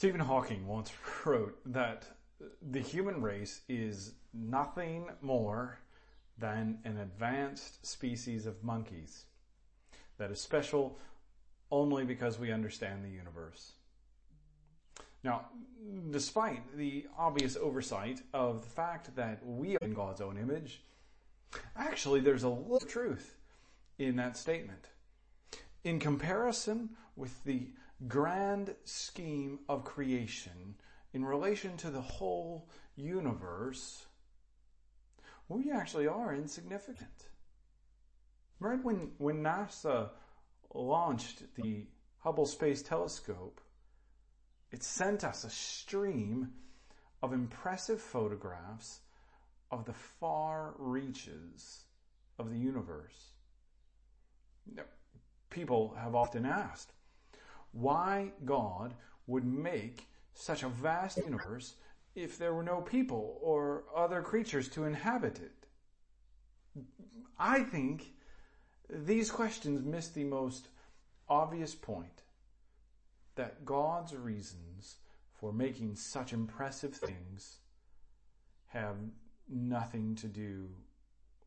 Stephen Hawking once wrote that the human race is nothing more than an advanced species of monkeys that is special only because we understand the universe. Now, despite the obvious oversight of the fact that we are in God's own image, actually there's a little truth in that statement. In comparison with the grand scheme of creation in relation to the whole universe, we actually are insignificant. Right when, when NASA launched the Hubble Space Telescope, it sent us a stream of impressive photographs of the far reaches of the universe. People have often asked why God would make such a vast universe if there were no people or other creatures to inhabit it? I think these questions miss the most obvious point that God's reasons for making such impressive things have nothing to do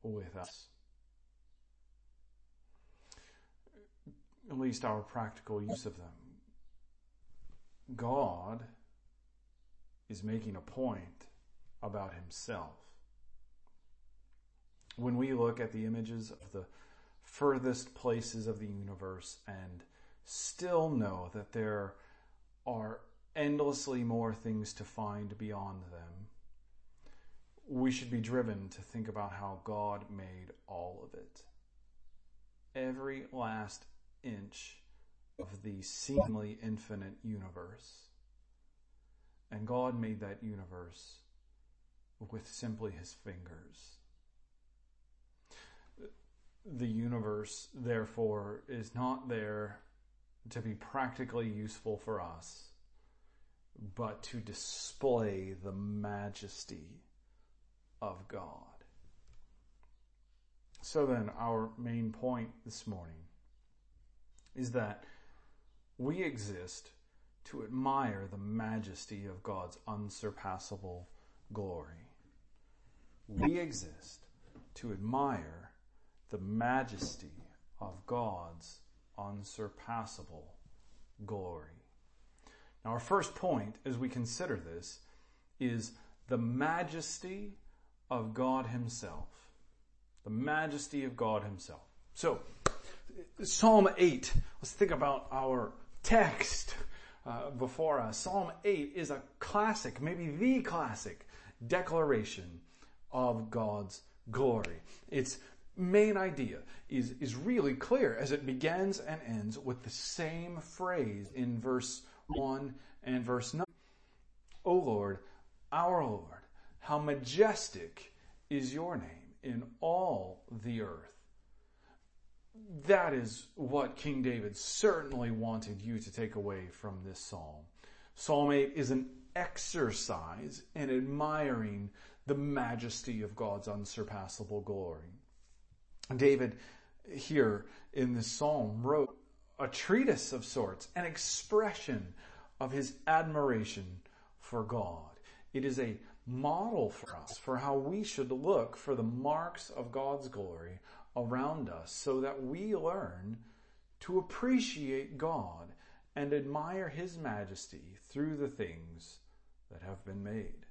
with us. At least our practical use of them. God is making a point about himself. When we look at the images of the furthest places of the universe and still know that there are endlessly more things to find beyond them, we should be driven to think about how God made all of it. Every last inch of the seemingly infinite universe. And God made that universe with simply his fingers. The universe, therefore, is not there to be practically useful for us, but to display the majesty of God. So then, our main point this morning is that we exist to admire the majesty of God's unsurpassable glory. We exist to admire the majesty of God's unsurpassable glory. Now, our first point as we consider this is the majesty of God Himself. The majesty of God Himself. So, Psalm 8, let's think about our text uh, before us. Psalm 8 is a classic, maybe the classic declaration of God's glory. Its main idea is, is really clear as it begins and ends with the same phrase in verse 1 and verse 9. O Lord, our Lord, how majestic is your name in all the earth that is what King David certainly wanted you to take away from this psalm. Psalm 8 is an exercise in admiring the majesty of God's unsurpassable glory. David here in this psalm wrote a treatise of sorts, an expression of his admiration for God. It is a model for us for how we should look for the marks of God's glory around us so that we learn to appreciate God and admire His majesty through the things that have been made.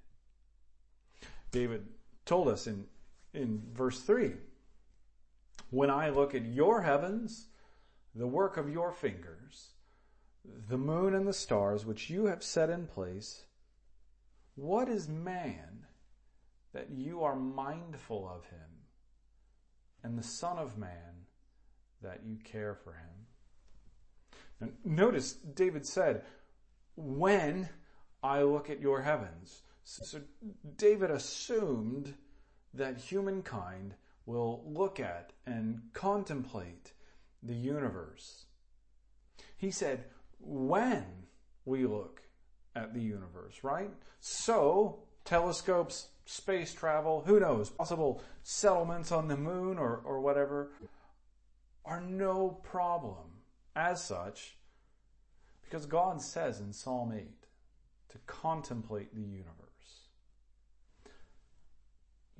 David told us in, in verse 3 When I look at your heavens, the work of your fingers, the moon and the stars which you have set in place, what is man that you are mindful of him? And the Son of Man that you care for him. Notice David said, when I look at your heavens. So David assumed that humankind will look at and contemplate the universe. He said, when we look at the universe, right? So, telescopes, space travel, who knows, possible settlements on the moon or, or whatever, are no problem as such, because God says in Psalm 8 to contemplate the universe.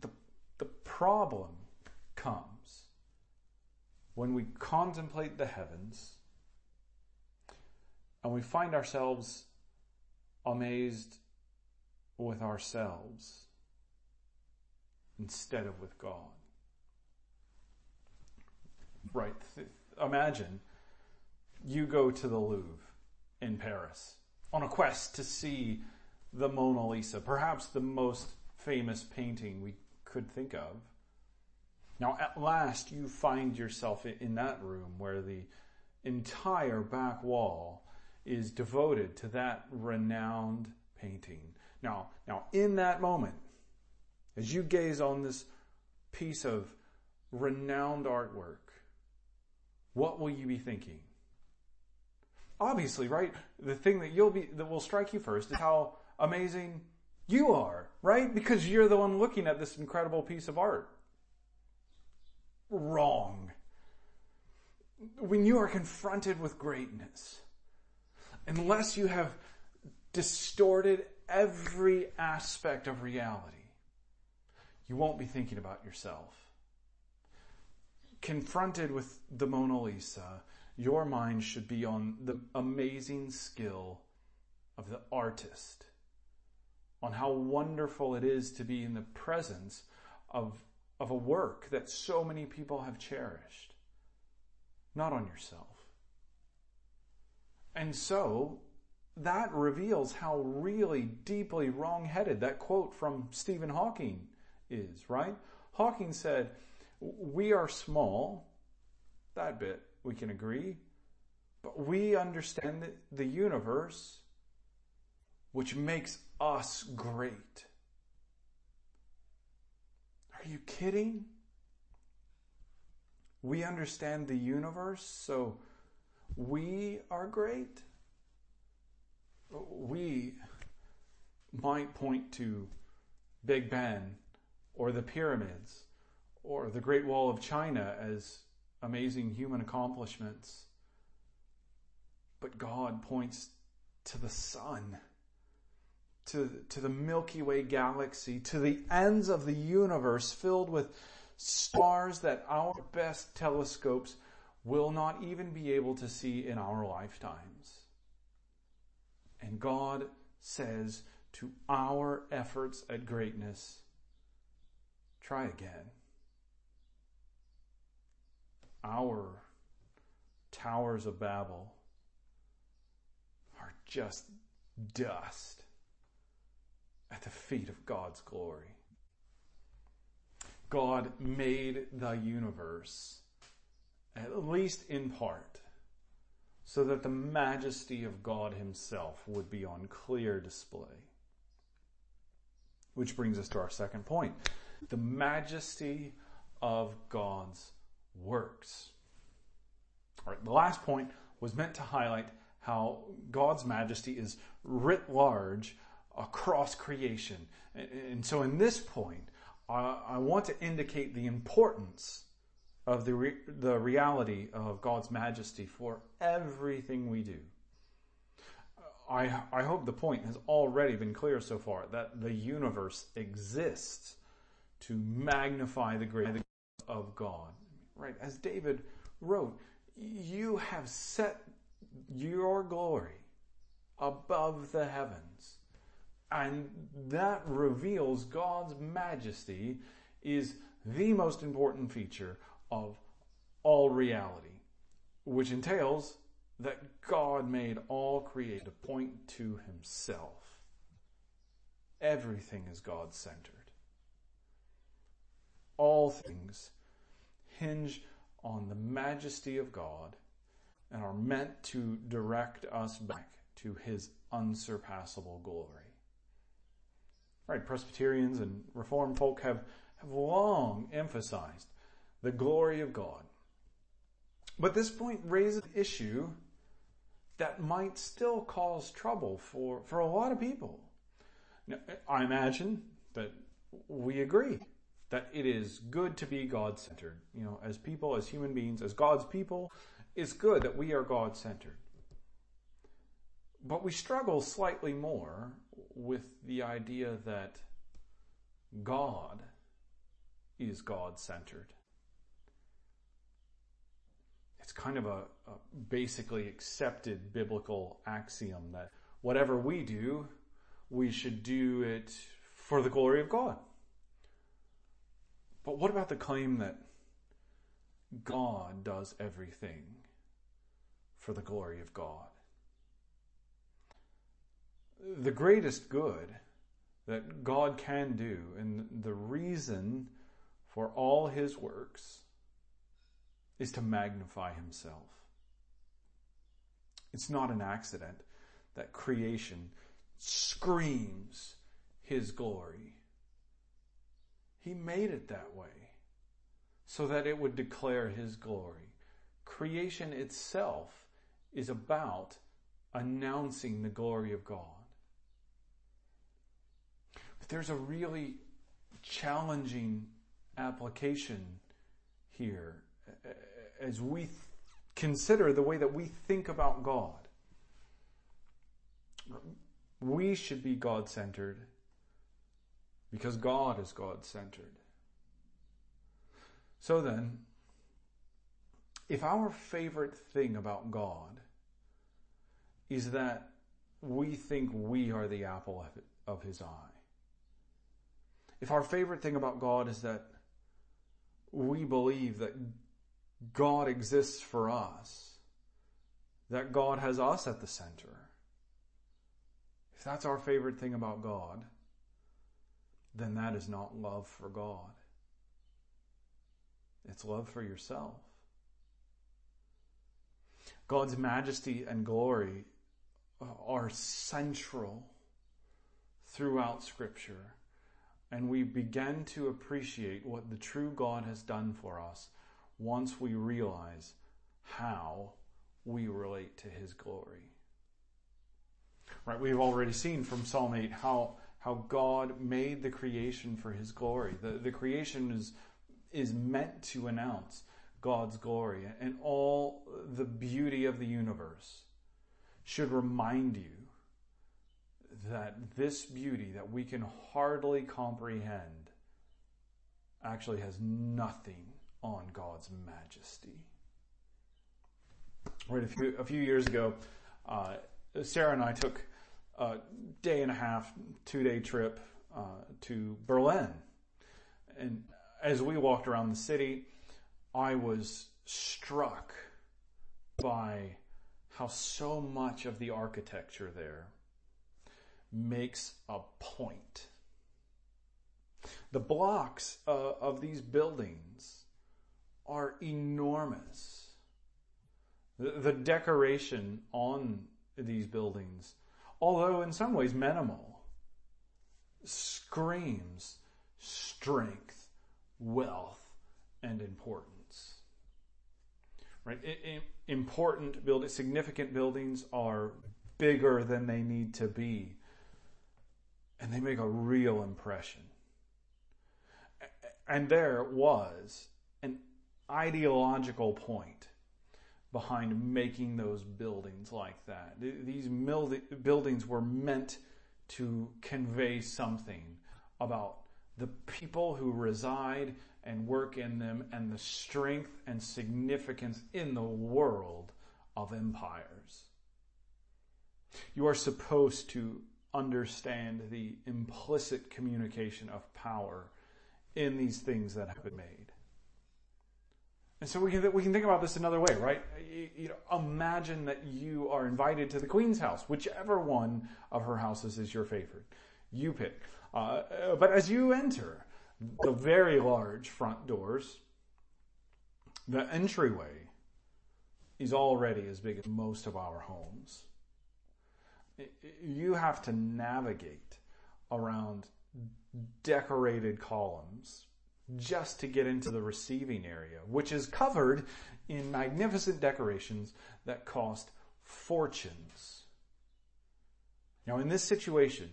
The, the problem comes when we contemplate the heavens and we find ourselves amazed with ourselves instead of with God. Right. Imagine you go to the Louvre in Paris on a quest to see the Mona Lisa, perhaps the most famous painting we could think of. Now, at last, you find yourself in that room where the entire back wall is devoted to that renowned painting. Now, now, in that moment, as you gaze on this piece of renowned artwork, what will you be thinking? Obviously, right? The thing that you'll be, that will strike you first is how amazing you are, right? Because you're the one looking at this incredible piece of art. Wrong. When you are confronted with greatness, unless you have distorted every aspect of reality, you won't be thinking about yourself. Confronted with the Mona Lisa, your mind should be on the amazing skill of the artist, on how wonderful it is to be in the presence of, of a work that so many people have cherished, not on yourself. And so, that reveals how really deeply wrong-headed that quote from Stephen Hawking is, right? Hawking said, we are small, that bit we can agree, but we understand the universe, which makes us great. Are you kidding? We understand the universe, so we are great. We might point to Big Ben or the pyramids or the Great Wall of China as amazing human accomplishments. But God points to the sun, to, to the Milky Way galaxy, to the ends of the universe filled with stars that our best telescopes will not even be able to see in our lifetimes. And God says to our efforts at greatness, try again. Our towers of Babel are just dust at the feet of God's glory. God made the universe, at least in part, so that the majesty of God Himself would be on clear display. Which brings us to our second point the majesty of God's works. All right, the last point was meant to highlight how God's majesty is writ large across creation. And so in this point, I want to indicate the importance of the, re- the reality of God's majesty for everything we do. I, I hope the point has already been clear so far that the universe exists to magnify the greatness of God. Right? As David wrote, you have set your glory above the heavens. And that reveals God's majesty is the most important feature of all reality, which entails that God made all created to point to himself. Everything is God centered all things hinge on the majesty of God and are meant to direct us back to his unsurpassable glory. Right, Presbyterians and Reformed folk have, have long emphasized the glory of God. But this point raises an issue that might still cause trouble for, for a lot of people. Now, I imagine that we agree that it is good to be God centered. You know, as people, as human beings, as God's people, it's good that we are God centered. But we struggle slightly more with the idea that God is God centered. It's kind of a, a, basically accepted biblical axiom that whatever we do, we should do it for the glory of God. But what about the claim that God does everything for the glory of God? The greatest good that God can do and the reason for all his works is to magnify himself. It's not an accident that creation screams his glory. He made it that way so that it would declare his glory. Creation itself is about announcing the glory of God. But there's a really challenging application here as we consider the way that we think about God. We should be God centered because God is God centered. So then, if our favorite thing about God is that we think we are the apple of his eye, if our favorite thing about God is that we believe that God exists for us, that God has us at the center, if that's our favorite thing about God, then that is not love for God. It's love for yourself. God's majesty and glory are central throughout Scripture, and we begin to appreciate what the true God has done for us once we realize how we relate to His glory. Right? We've already seen from Psalm 8 how how God made the creation for his glory. The, the creation is, is meant to announce God's glory and all the beauty of the universe should remind you that this beauty that we can hardly comprehend actually has nothing on God's majesty. Right, a few, a few years ago, uh, Sarah and I took a day and a half, two day trip uh, to Berlin. And as we walked around the city, I was struck by how so much of the architecture there makes a point. The blocks uh, of these buildings are enormous. The, the decoration on these buildings although in some ways minimal, screams strength, wealth, and importance. Right? important buildings, significant buildings are bigger than they need to be. And they make a real impression. And there was an ideological point behind making those buildings like that. These buildings were meant to convey something about the people who reside and work in them and the strength and significance in the world of empires. You are supposed to understand the implicit communication of power in these things that have been made. And so we can, we can think about this another way, right? You, know, imagine that you are invited to the Queen's house, whichever one of her houses is your favorite. You pick. Uh, but as you enter the very large front doors, the entryway is already as big as most of our homes. You have to navigate around decorated columns just to get into the receiving area, which is covered in magnificent decorations that cost fortunes. Now, in this situation,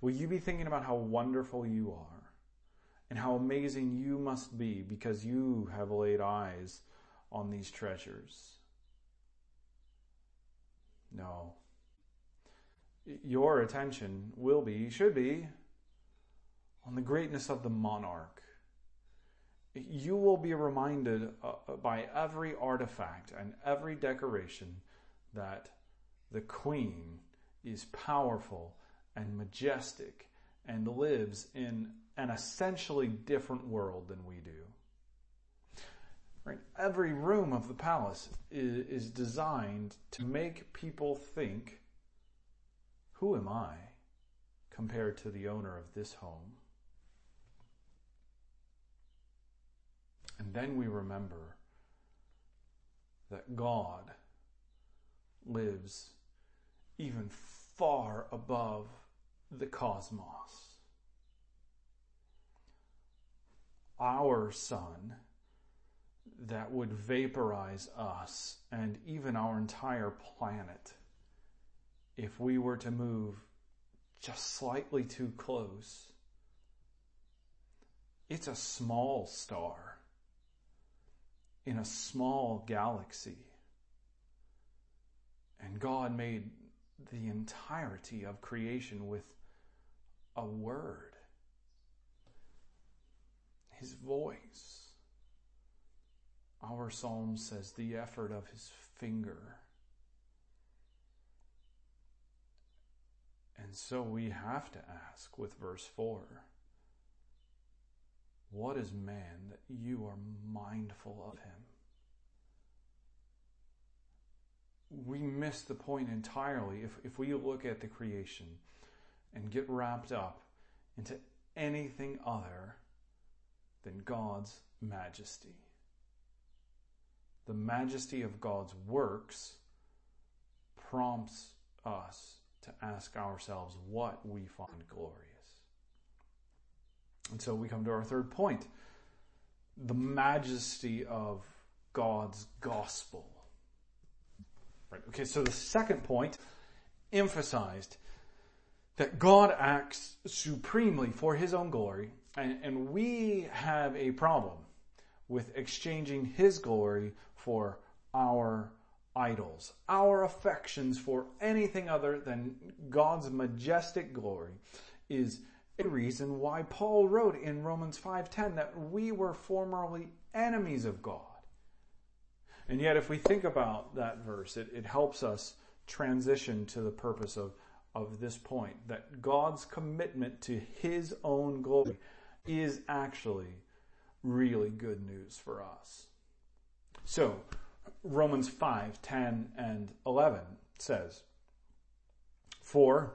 will you be thinking about how wonderful you are and how amazing you must be because you have laid eyes on these treasures? No. Your attention will be, should be, on the greatness of the monarch. You will be reminded uh, by every artifact and every decoration that the queen is powerful and majestic and lives in an essentially different world than we do. Right? Every room of the palace is, is designed to make people think, who am I compared to the owner of this home? And then we remember that God lives even far above the cosmos. Our sun that would vaporize us and even our entire planet if we were to move just slightly too close. It's a small star in a small galaxy. And God made the entirety of creation with a word, His voice. Our psalm says the effort of His finger. And so we have to ask with verse 4 What is man that you are mindful of him? we miss the point entirely if, if we look at the creation and get wrapped up into anything other than God's majesty. The majesty of God's works prompts us to ask ourselves what we find glorious. And so we come to our third point the majesty of God's gospel. Right. Okay, so the second point emphasized that God acts supremely for his own glory, and, and we have a problem with exchanging his glory for our idols, our affections for anything other than God's majestic glory is a reason why Paul wrote in Romans 5:10 that we were formerly enemies of God. And yet, if we think about that verse, it, it helps us transition to the purpose of, of this point that God's commitment to His own glory is actually really good news for us. So, Romans 5, 10, and 11 says, For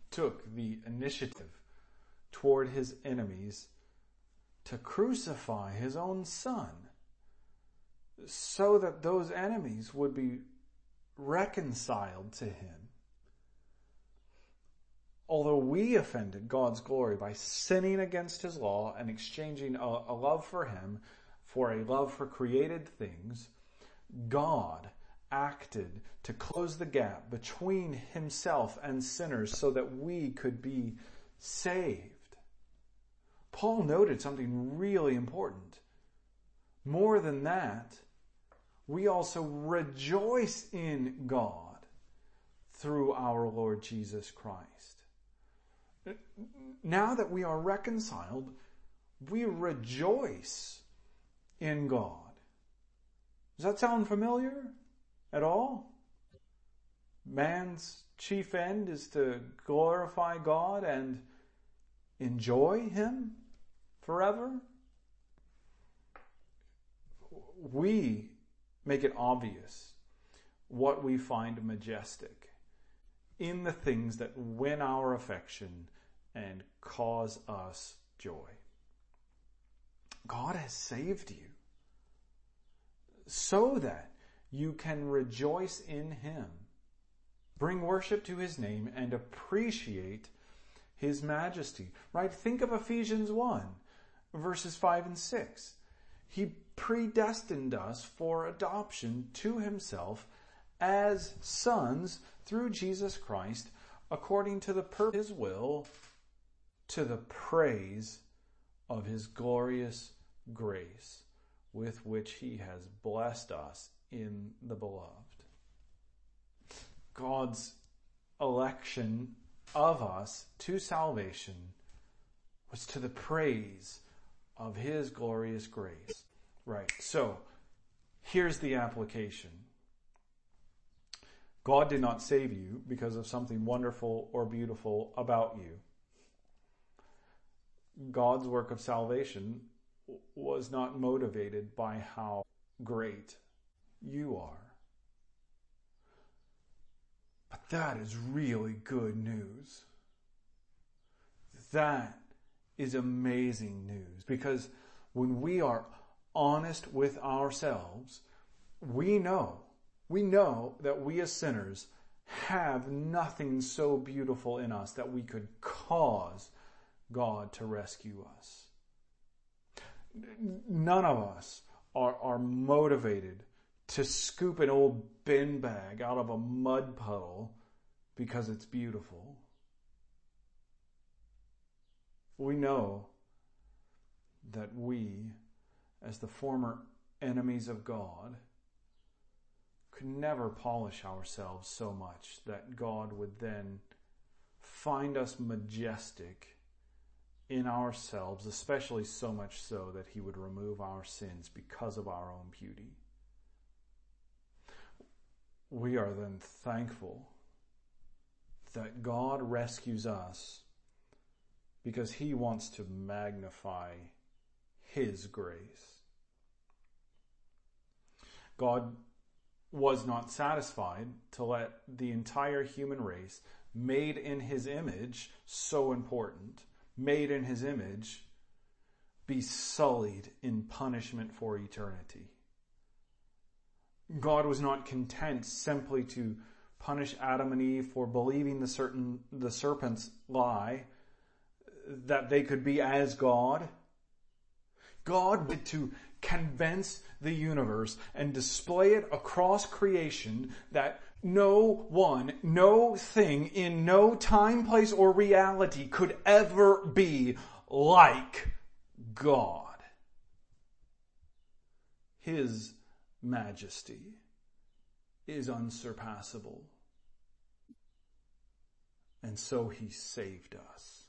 took the initiative toward his enemies to crucify his own son so that those enemies would be reconciled to him. Although we offended God's glory by sinning against his law and exchanging a, a love for him for a love for created things, God acted to close the gap between himself and sinners so that we could be saved. Paul noted something really important. More than that, we also rejoice in God through our Lord Jesus Christ. Now that we are reconciled, we rejoice in God. Does that sound familiar at all? Man's chief end is to glorify God and enjoy Him forever. We make it obvious what we find majestic in the things that win our affection and cause us joy. God has saved you so that you can rejoice in Him. bring worship to his name and appreciate his majesty. Right? Think of Ephesians 1 verses 5 and 6. He predestined us for adoption to himself as sons through Jesus Christ according to the purpose his will to the praise of his glorious grace with which he has blessed us in the beloved. God's election of us to salvation was to the praise of his glorious grace. Right. So, here's the application. God did not save you because of something wonderful or beautiful about you. God's work of salvation was not motivated by how great you are. But that is really good news. That is amazing news because when we are honest with ourselves, we know, we know that we as sinners have nothing so beautiful in us that we could cause God to rescue us. None of us are, are motivated to scoop an old bin bag out of a mud puddle because it's beautiful. We know that we, as the former enemies of God, could never polish ourselves so much that God would then find us majestic in ourselves, especially so much so that He would remove our sins because of our own beauty. We are then thankful that God rescues us because He wants to magnify His grace. God was not satisfied to let the entire human race, made in His image, so important, made in his image be sullied in punishment for eternity. God was not content simply to punish Adam and Eve for believing the certain, the serpent's lie that they could be as God. God wanted to convince the universe and display it across creation that no one, no thing in no time, place, or reality could ever be like God. His majesty is unsurpassable. And so he saved us.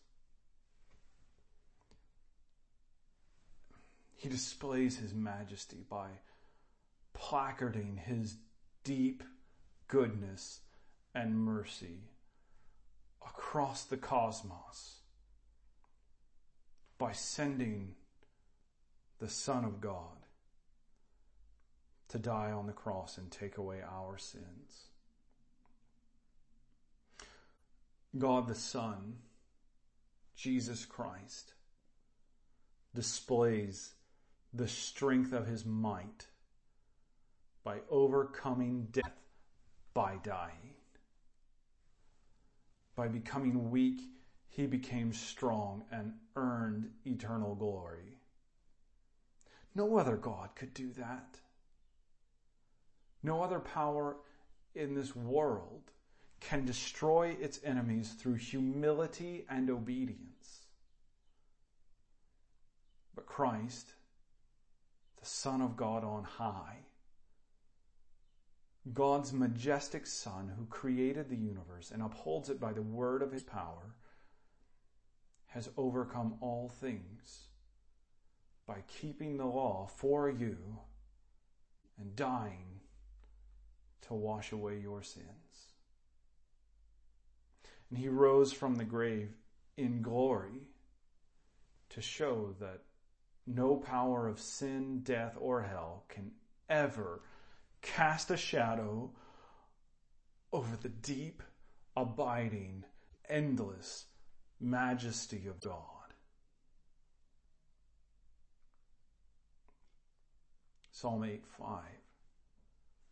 He displays his majesty by placarding his deep goodness and mercy across the cosmos by sending the Son of God to die on the cross and take away our sins. God the Son, Jesus Christ, displays the strength of his might by overcoming death by dying. By becoming weak, he became strong and earned eternal glory. No other God could do that. No other power in this world can destroy its enemies through humility and obedience. But Christ, the Son of God on high, God's majestic Son, who created the universe and upholds it by the word of his power, has overcome all things by keeping the law for you and dying to wash away your sins. And he rose from the grave in glory to show that no power of sin, death, or hell can ever cast a shadow over the deep, abiding, endless majesty of God. Psalm 8 5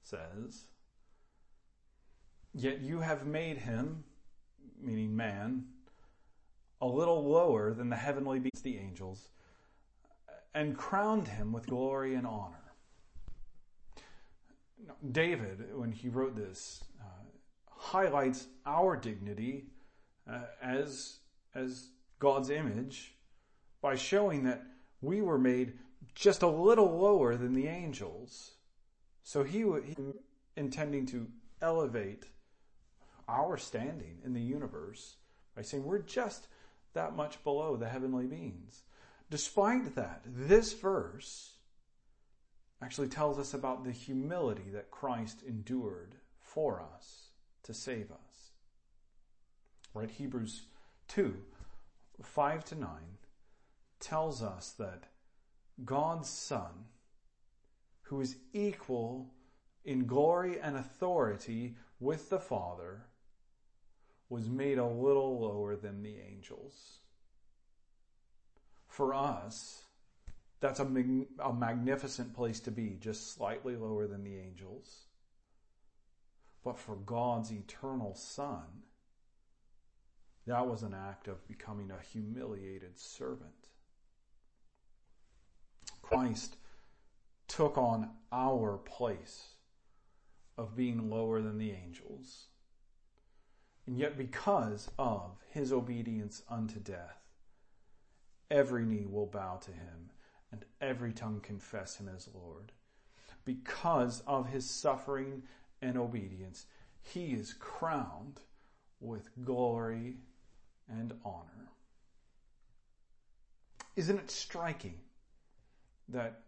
says, Yet you have made him, meaning man, a little lower than the heavenly beings, the angels, and crowned him with glory and honor. David, when he wrote this, uh, highlights our dignity uh, as, as God's image by showing that we were made just a little lower than the angels. So he, he intending to elevate our standing in the universe by saying we're just that much below the heavenly beings. Despite that, this verse actually tells us about the humility that Christ endured for us to save us. Right? Hebrews 2, 5 to 9 tells us that God's Son, who is equal in glory and authority with the Father, was made a little lower than the angels. For us, that's a, mag- a magnificent place to be, just slightly lower than the angels. But for God's eternal Son, that was an act of becoming a humiliated servant. Christ took on our place of being lower than the angels. And yet, because of his obedience unto death, every knee will bow to him and every tongue confess him as Lord. Because of his suffering and obedience, he is crowned with glory and honor. Isn't it striking that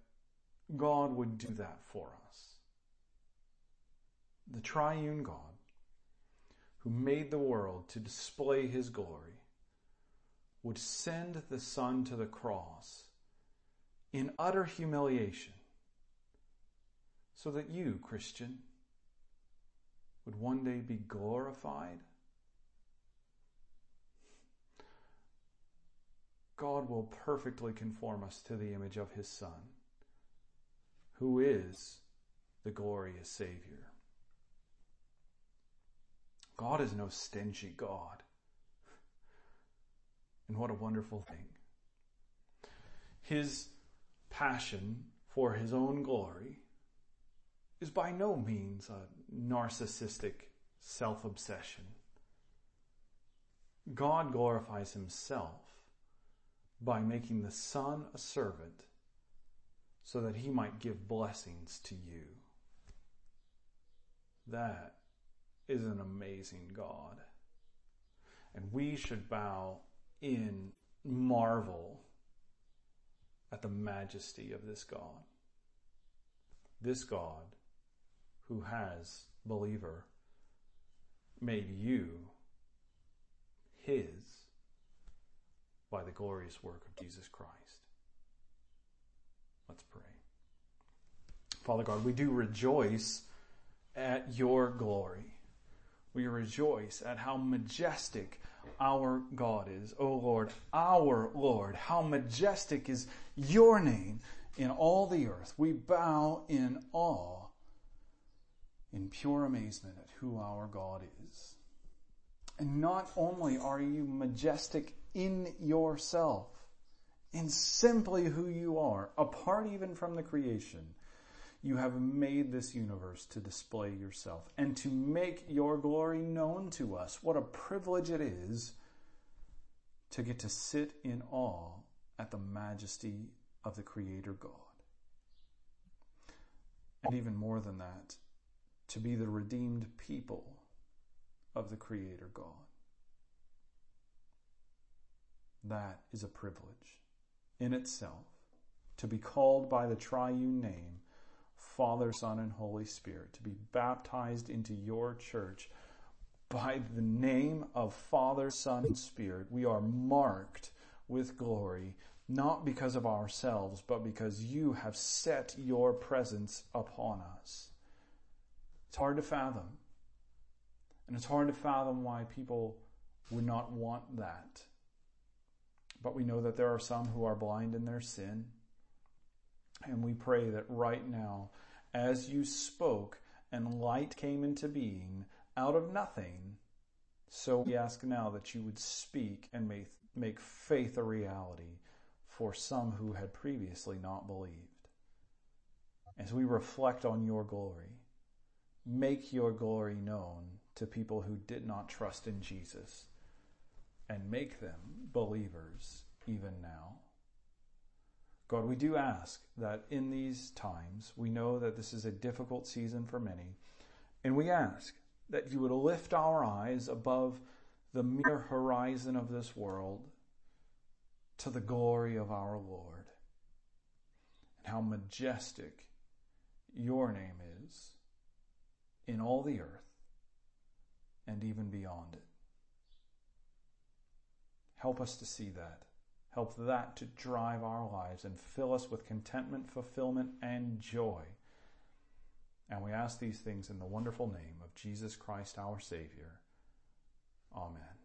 God would do that for us? The triune God, who made the world to display his glory, would send the Son to the cross in utter humiliation so that you, Christian, would one day be glorified? God will perfectly conform us to the image of His Son, who is the glorious Savior. God is no stingy God. And what a wonderful thing. His passion for his own glory is by no means a narcissistic self obsession. God glorifies himself by making the Son a servant so that he might give blessings to you. That is an amazing God. And we should bow in marvel at the majesty of this God. This God who has, believer, made you his by the glorious work of Jesus Christ. Let's pray. Father God, we do rejoice at your glory. We rejoice at how majestic our God is. O oh Lord, our Lord, how majestic is your name in all the earth. We bow in awe, in pure amazement at who our God is. And not only are you majestic in yourself, in simply who you are, apart even from the creation, you have made this universe to display yourself and to make your glory known to us. What a privilege it is to get to sit in awe at the majesty of the Creator God. And even more than that, to be the redeemed people of the Creator God. That is a privilege in itself to be called by the triune name Father, Son, and Holy Spirit, to be baptized into your church by the name of Father, Son, and Spirit. We are marked with glory, not because of ourselves, but because you have set your presence upon us. It's hard to fathom. And it's hard to fathom why people would not want that. But we know that there are some who are blind in their sin. And we pray that right now as you spoke and light came into being, out of nothing. So we ask now that you would speak and make, make faith a reality for some who had previously not believed. As we reflect on your glory, make your glory known to people who did not trust in Jesus and make them believers even now. God, we do ask that in these times, we know that this is a difficult season for many, and we ask that you would lift our eyes above the mere horizon of this world to the glory of our Lord and how majestic your name is in all the earth and even beyond it. Help us to see that. Help that to drive our lives and fill us with contentment, fulfillment, and joy. And we ask these things in the wonderful name of Jesus Christ our Savior. Amen.